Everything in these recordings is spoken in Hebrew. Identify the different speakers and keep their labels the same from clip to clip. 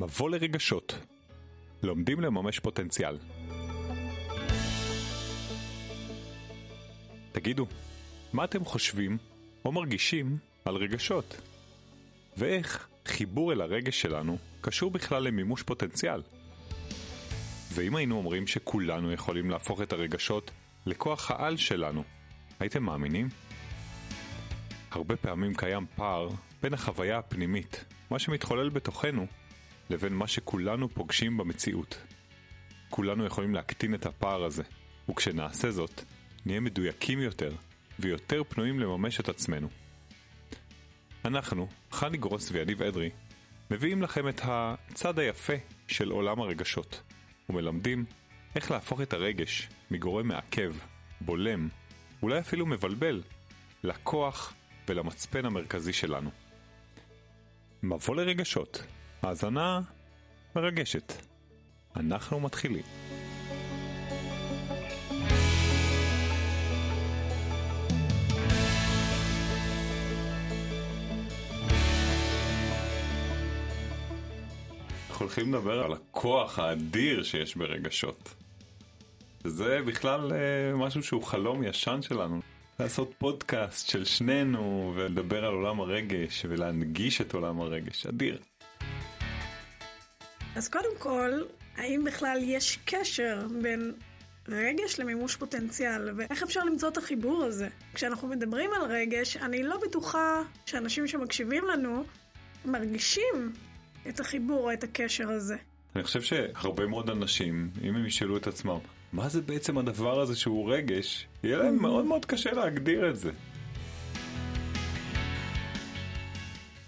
Speaker 1: מבוא לרגשות. לומדים לממש פוטנציאל. תגידו, מה אתם חושבים או מרגישים על רגשות? ואיך חיבור אל הרגש שלנו קשור בכלל למימוש פוטנציאל? ואם היינו אומרים שכולנו יכולים להפוך את הרגשות לכוח העל שלנו, הייתם מאמינים? הרבה פעמים קיים פער בין החוויה הפנימית, מה שמתחולל בתוכנו, לבין מה שכולנו פוגשים במציאות. כולנו יכולים להקטין את הפער הזה, וכשנעשה זאת, נהיה מדויקים יותר, ויותר פנויים לממש את עצמנו. אנחנו, חני גרוס ויניב אדרי, מביאים לכם את הצד היפה של עולם הרגשות, ומלמדים איך להפוך את הרגש מגורם מעכב, בולם, אולי אפילו מבלבל, לכוח ולמצפן המרכזי שלנו. מבוא לרגשות, האזנה מרגשת. אנחנו מתחילים. אנחנו הולכים לדבר על הכוח האדיר שיש ברגשות. וזה בכלל אה, משהו שהוא חלום ישן שלנו. לעשות פודקאסט של שנינו ולדבר על עולם הרגש ולהנגיש את עולם הרגש. אדיר.
Speaker 2: אז קודם כל, האם בכלל יש קשר בין רגש למימוש פוטנציאל, ואיך אפשר למצוא את החיבור הזה? כשאנחנו מדברים על רגש, אני לא בטוחה שאנשים שמקשיבים לנו מרגישים את החיבור או את הקשר הזה.
Speaker 1: אני חושב שהרבה מאוד אנשים, אם הם ישאלו את עצמם, מה זה בעצם הדבר הזה שהוא רגש, יהיה להם מאוד מאוד קשה להגדיר את זה.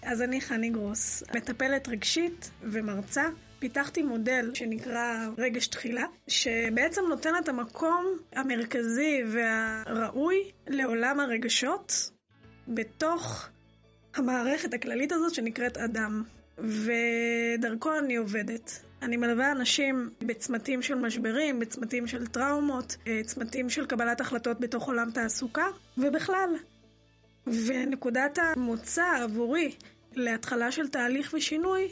Speaker 2: אז אני חני גרוס, מטפלת רגשית ומרצה. פיתחתי מודל שנקרא רגש תחילה, שבעצם נותן את המקום המרכזי והראוי לעולם הרגשות בתוך המערכת הכללית הזאת שנקראת אדם. ודרכו אני עובדת. אני מלווה אנשים בצמתים של משברים, בצמתים של טראומות, אה, צמתים של קבלת החלטות בתוך עולם תעסוקה, ובכלל. ונקודת המוצא עבורי להתחלה של תהליך ושינוי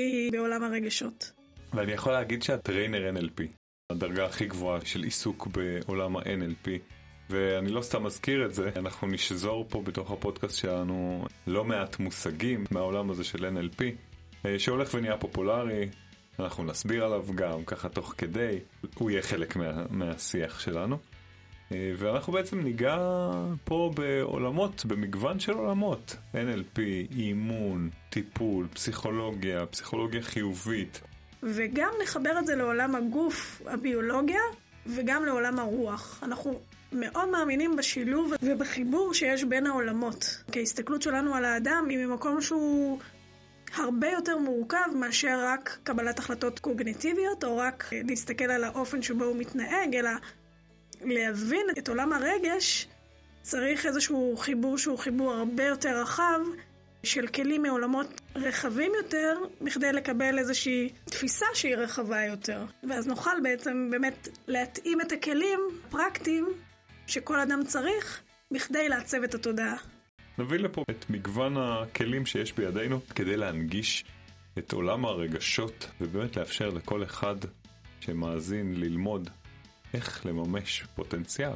Speaker 2: היא בעולם הרגשות.
Speaker 1: ואני יכול להגיד שאת trainer NLP, הדרגה הכי גבוהה של עיסוק בעולם ה-NLP. ואני לא סתם מזכיר את זה, אנחנו נשזור פה בתוך הפודקאסט שלנו לא מעט מושגים מהעולם הזה של NLP, אה, שהולך ונהיה פופולרי, אנחנו נסביר עליו גם ככה תוך כדי, הוא יהיה חלק מה, מהשיח שלנו. אה, ואנחנו בעצם ניגע פה בעולמות, במגוון של עולמות, NLP, אימון, טיפול, פסיכולוגיה, פסיכולוגיה חיובית.
Speaker 2: וגם נחבר את זה לעולם הגוף, הביולוגיה, וגם לעולם הרוח. אנחנו מאוד מאמינים בשילוב ובחיבור שיש בין העולמות. כי ההסתכלות שלנו על האדם היא ממקום שהוא הרבה יותר מורכב מאשר רק קבלת החלטות קוגניטיביות, או רק להסתכל על האופן שבו הוא מתנהג, אלא להבין את עולם הרגש, צריך איזשהו חיבור שהוא חיבור הרבה יותר רחב, של כלים מעולמות רחבים יותר, בכדי לקבל איזושהי תפיסה שהיא רחבה יותר. ואז נוכל בעצם באמת להתאים את הכלים הפרקטיים שכל אדם צריך בכדי לעצב את התודעה.
Speaker 1: נביא לפה את מגוון הכלים שיש בידינו כדי להנגיש את עולם הרגשות ובאמת לאפשר לכל אחד שמאזין ללמוד איך לממש פוטנציאל.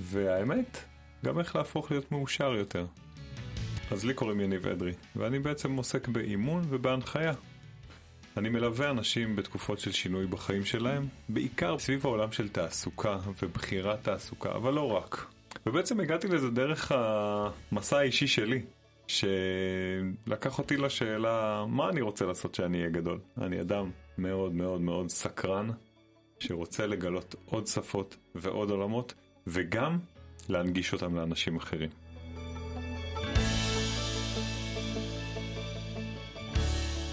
Speaker 1: והאמת, גם איך להפוך להיות מאושר יותר. אז לי קוראים יניב אדרי, ואני בעצם עוסק באימון ובהנחיה. אני מלווה אנשים בתקופות של שינוי בחיים שלהם, בעיקר סביב העולם של תעסוקה ובחירת תעסוקה, אבל לא רק. ובעצם הגעתי לזה דרך המסע האישי שלי, שלקח אותי לשאלה מה אני רוצה לעשות שאני אהיה גדול. אני אדם מאוד מאוד מאוד סקרן, שרוצה לגלות עוד שפות ועוד עולמות, וגם להנגיש אותם לאנשים אחרים.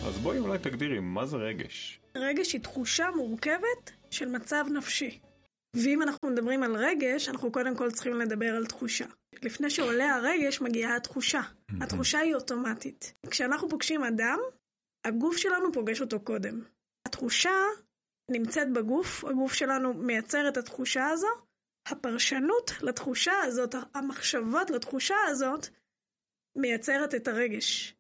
Speaker 1: אז בואי אולי תגדירי מה זה רגש.
Speaker 2: רגש היא תחושה מורכבת של מצב נפשי. ואם אנחנו מדברים על רגש, אנחנו קודם כל צריכים לדבר על תחושה. לפני שעולה הרגש, מגיעה התחושה. התחושה היא אוטומטית. כשאנחנו פוגשים אדם, הגוף שלנו פוגש אותו קודם. התחושה נמצאת בגוף, הגוף שלנו מייצר את התחושה הזו. הפרשנות לתחושה הזאת, המחשבות לתחושה הזאת, מייצרת את הרגש.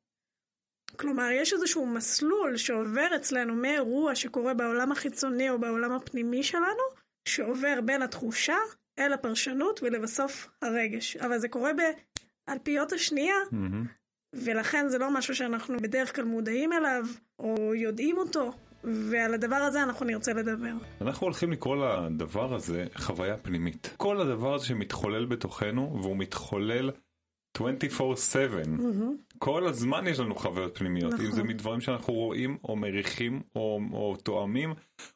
Speaker 2: כלומר, יש איזשהו מסלול שעובר אצלנו מאירוע שקורה בעולם החיצוני או בעולם הפנימי שלנו, שעובר בין התחושה אל הפרשנות ולבסוף הרגש. אבל זה קורה באלפיות השנייה,
Speaker 1: מהמם.
Speaker 2: ולכן זה לא משהו שאנחנו בדרך כלל מודעים אליו, או יודעים אותו, ועל הדבר הזה אנחנו נרצה לדבר.
Speaker 1: אנחנו הולכים לקרוא לדבר הזה חוויה פנימית. כל הדבר הזה שמתחולל בתוכנו, והוא מתחולל 24/7. כל הזמן יש לנו חוויות פנימיות, אם
Speaker 2: נכון.
Speaker 1: זה מדברים שאנחנו רואים או מריחים או, או תואמים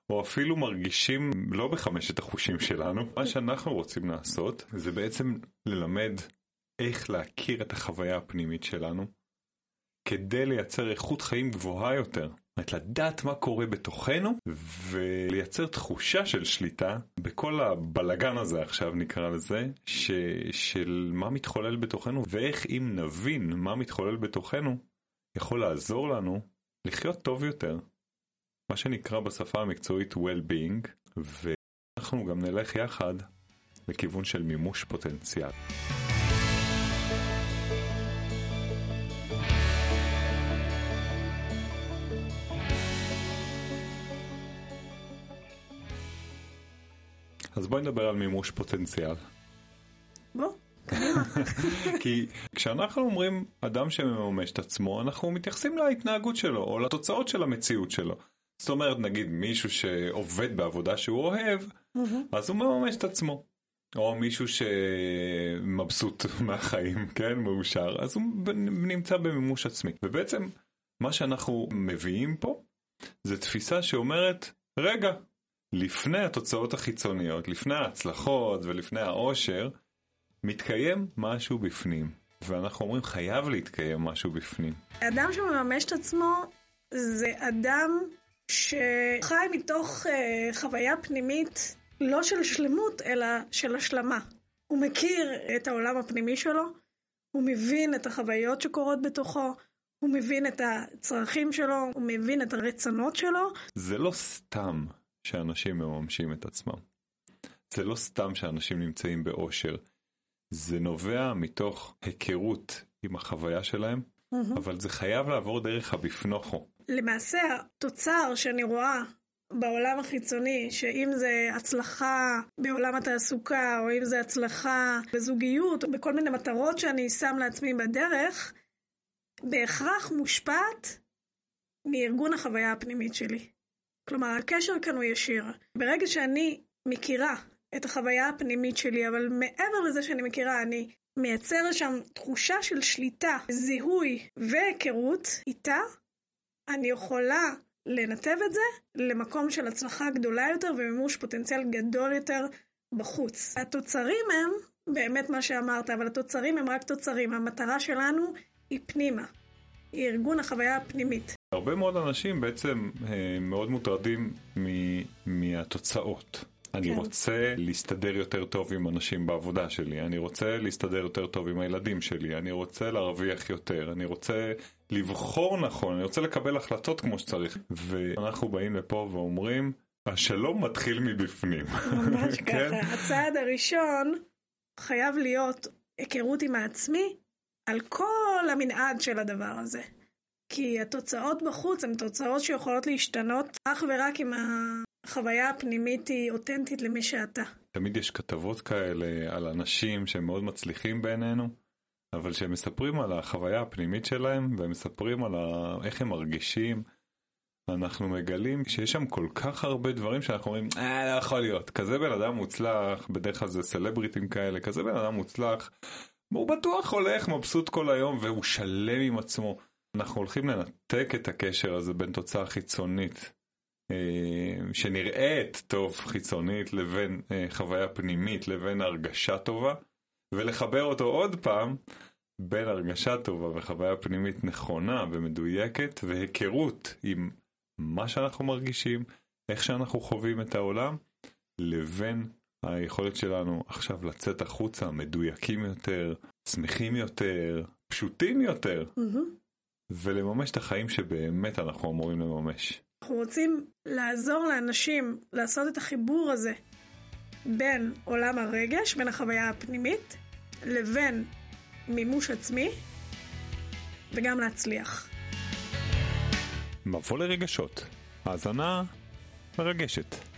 Speaker 1: או אפילו מרגישים לא בחמשת החושים שלנו. מה שאנחנו רוצים לעשות זה בעצם ללמד איך להכיר את החוויה הפנימית שלנו כדי לייצר איכות חיים גבוהה יותר. זאת לדעת מה קורה בתוכנו ולייצר תחושה של שליטה בכל הבלגן הזה עכשיו נקרא לזה ש... של מה מתחולל בתוכנו ואיך אם נבין מה מתחולל בתוכנו יכול לעזור לנו לחיות טוב יותר. מה שנקרא בשפה המקצועית well-being ואנחנו גם נלך יחד לכיוון של מימוש פוטנציאל. אז בואי נדבר על מימוש פוטנציאל.
Speaker 2: בוא,
Speaker 1: כי כשאנחנו אומרים אדם שמממש את עצמו, אנחנו מתייחסים להתנהגות שלו או לתוצאות של המציאות שלו. זאת אומרת, נגיד מישהו שעובד בעבודה שהוא אוהב, אז הוא מממש את עצמו. או מישהו שמבסוט מהחיים, כן, מאושר, אז הוא נמצא במימוש עצמי. ובעצם מה שאנחנו מביאים פה זה תפיסה שאומרת, רגע, לפני התוצאות החיצוניות, לפני ההצלחות ולפני העושר, מתקיים משהו בפנים. ואנחנו אומרים חייב להתקיים משהו בפנים.
Speaker 2: אדם שמממש את עצמו זה אדם שחי מתוך uh, חוויה פנימית לא של שלמות, אלא של השלמה. הוא מכיר את העולם הפנימי שלו, הוא מבין את החוויות שקורות בתוכו, הוא מבין את הצרכים שלו, הוא מבין את הרצונות שלו.
Speaker 1: זה לא סתם שאנשים מממשים את עצמם. זה לא סתם שאנשים נמצאים באושר. זה נובע מתוך היכרות עם החוויה שלהם, אבל זה חייב לעבור דרך הבפנוכו.
Speaker 2: למעשה התוצר שאני רואה בעולם החיצוני, שאם זה הצלחה בעולם התעסוקה, או אם זה הצלחה בזוגיות, או בכל מיני מטרות שאני שם לעצמי בדרך, בהכרח מושפעת מארגון החוויה הפנימית שלי. כלומר, הקשר כאן הוא ישיר. ברגע שאני מכירה את החוויה הפנימית שלי, אבל מעבר לזה שאני מכירה, אני מייצרת שם תחושה של שליטה, זיהוי והיכרות איתה, אני יכולה לנתב את זה למקום של הצלחה גדולה יותר ומימוש פוטנציאל גדול יותר בחוץ. התוצרים הם באמת מה שאמרת, אבל התוצרים הם רק תוצרים. המטרה שלנו היא פנימה. היא ארגון החוויה הפנימית.
Speaker 1: הרבה מאוד אנשים בעצם אה, מאוד מוטרדים מ- מהתוצאות. אני
Speaker 2: כן.
Speaker 1: רוצה להסתדר יותר טוב עם אנשים בעבודה שלי, אני רוצה להסתדר יותר טוב עם הילדים שלי, אני רוצה להרוויח יותר, אני רוצה לבחור נכון, אני רוצה לקבל החלטות כמו שצריך. ואנחנו באים לפה ואומרים, השלום מתחיל מבפנים.
Speaker 2: ממש
Speaker 1: כן?
Speaker 2: ככה. הצעד הראשון חייב להיות היכרות עם העצמי על כל המנעד של הדבר הזה. כי התוצאות בחוץ הן תוצאות שיכולות להשתנות אך ורק אם החוויה הפנימית היא אותנטית למי שאתה.
Speaker 1: תמיד יש כתבות כאלה על אנשים שהם מאוד מצליחים בעינינו, אבל שהם מספרים על החוויה הפנימית שלהם, והם מספרים על ה... איך הם מרגישים. אנחנו מגלים שיש שם כל כך הרבה דברים שאנחנו אומרים, אה, לא יכול להיות. כזה בן אדם מוצלח, בדרך כלל זה סלבריטים כאלה, כזה בן אדם מוצלח, הוא בטוח הולך מבסוט כל היום והוא שלם עם עצמו. אנחנו הולכים לנתק את הקשר הזה בין תוצאה חיצונית אה, שנראית טוב חיצונית לבין אה, חוויה פנימית לבין הרגשה טובה ולחבר אותו עוד פעם בין הרגשה טובה וחוויה פנימית נכונה ומדויקת והיכרות עם מה שאנחנו מרגישים, איך שאנחנו חווים את העולם לבין היכולת שלנו עכשיו לצאת החוצה מדויקים יותר, שמחים יותר, פשוטים יותר ולממש את החיים שבאמת אנחנו אמורים לממש.
Speaker 2: אנחנו רוצים לעזור לאנשים לעשות את החיבור הזה בין עולם הרגש, בין החוויה הפנימית, לבין מימוש עצמי, וגם להצליח.
Speaker 1: מבוא לרגשות. האזנה מרגשת.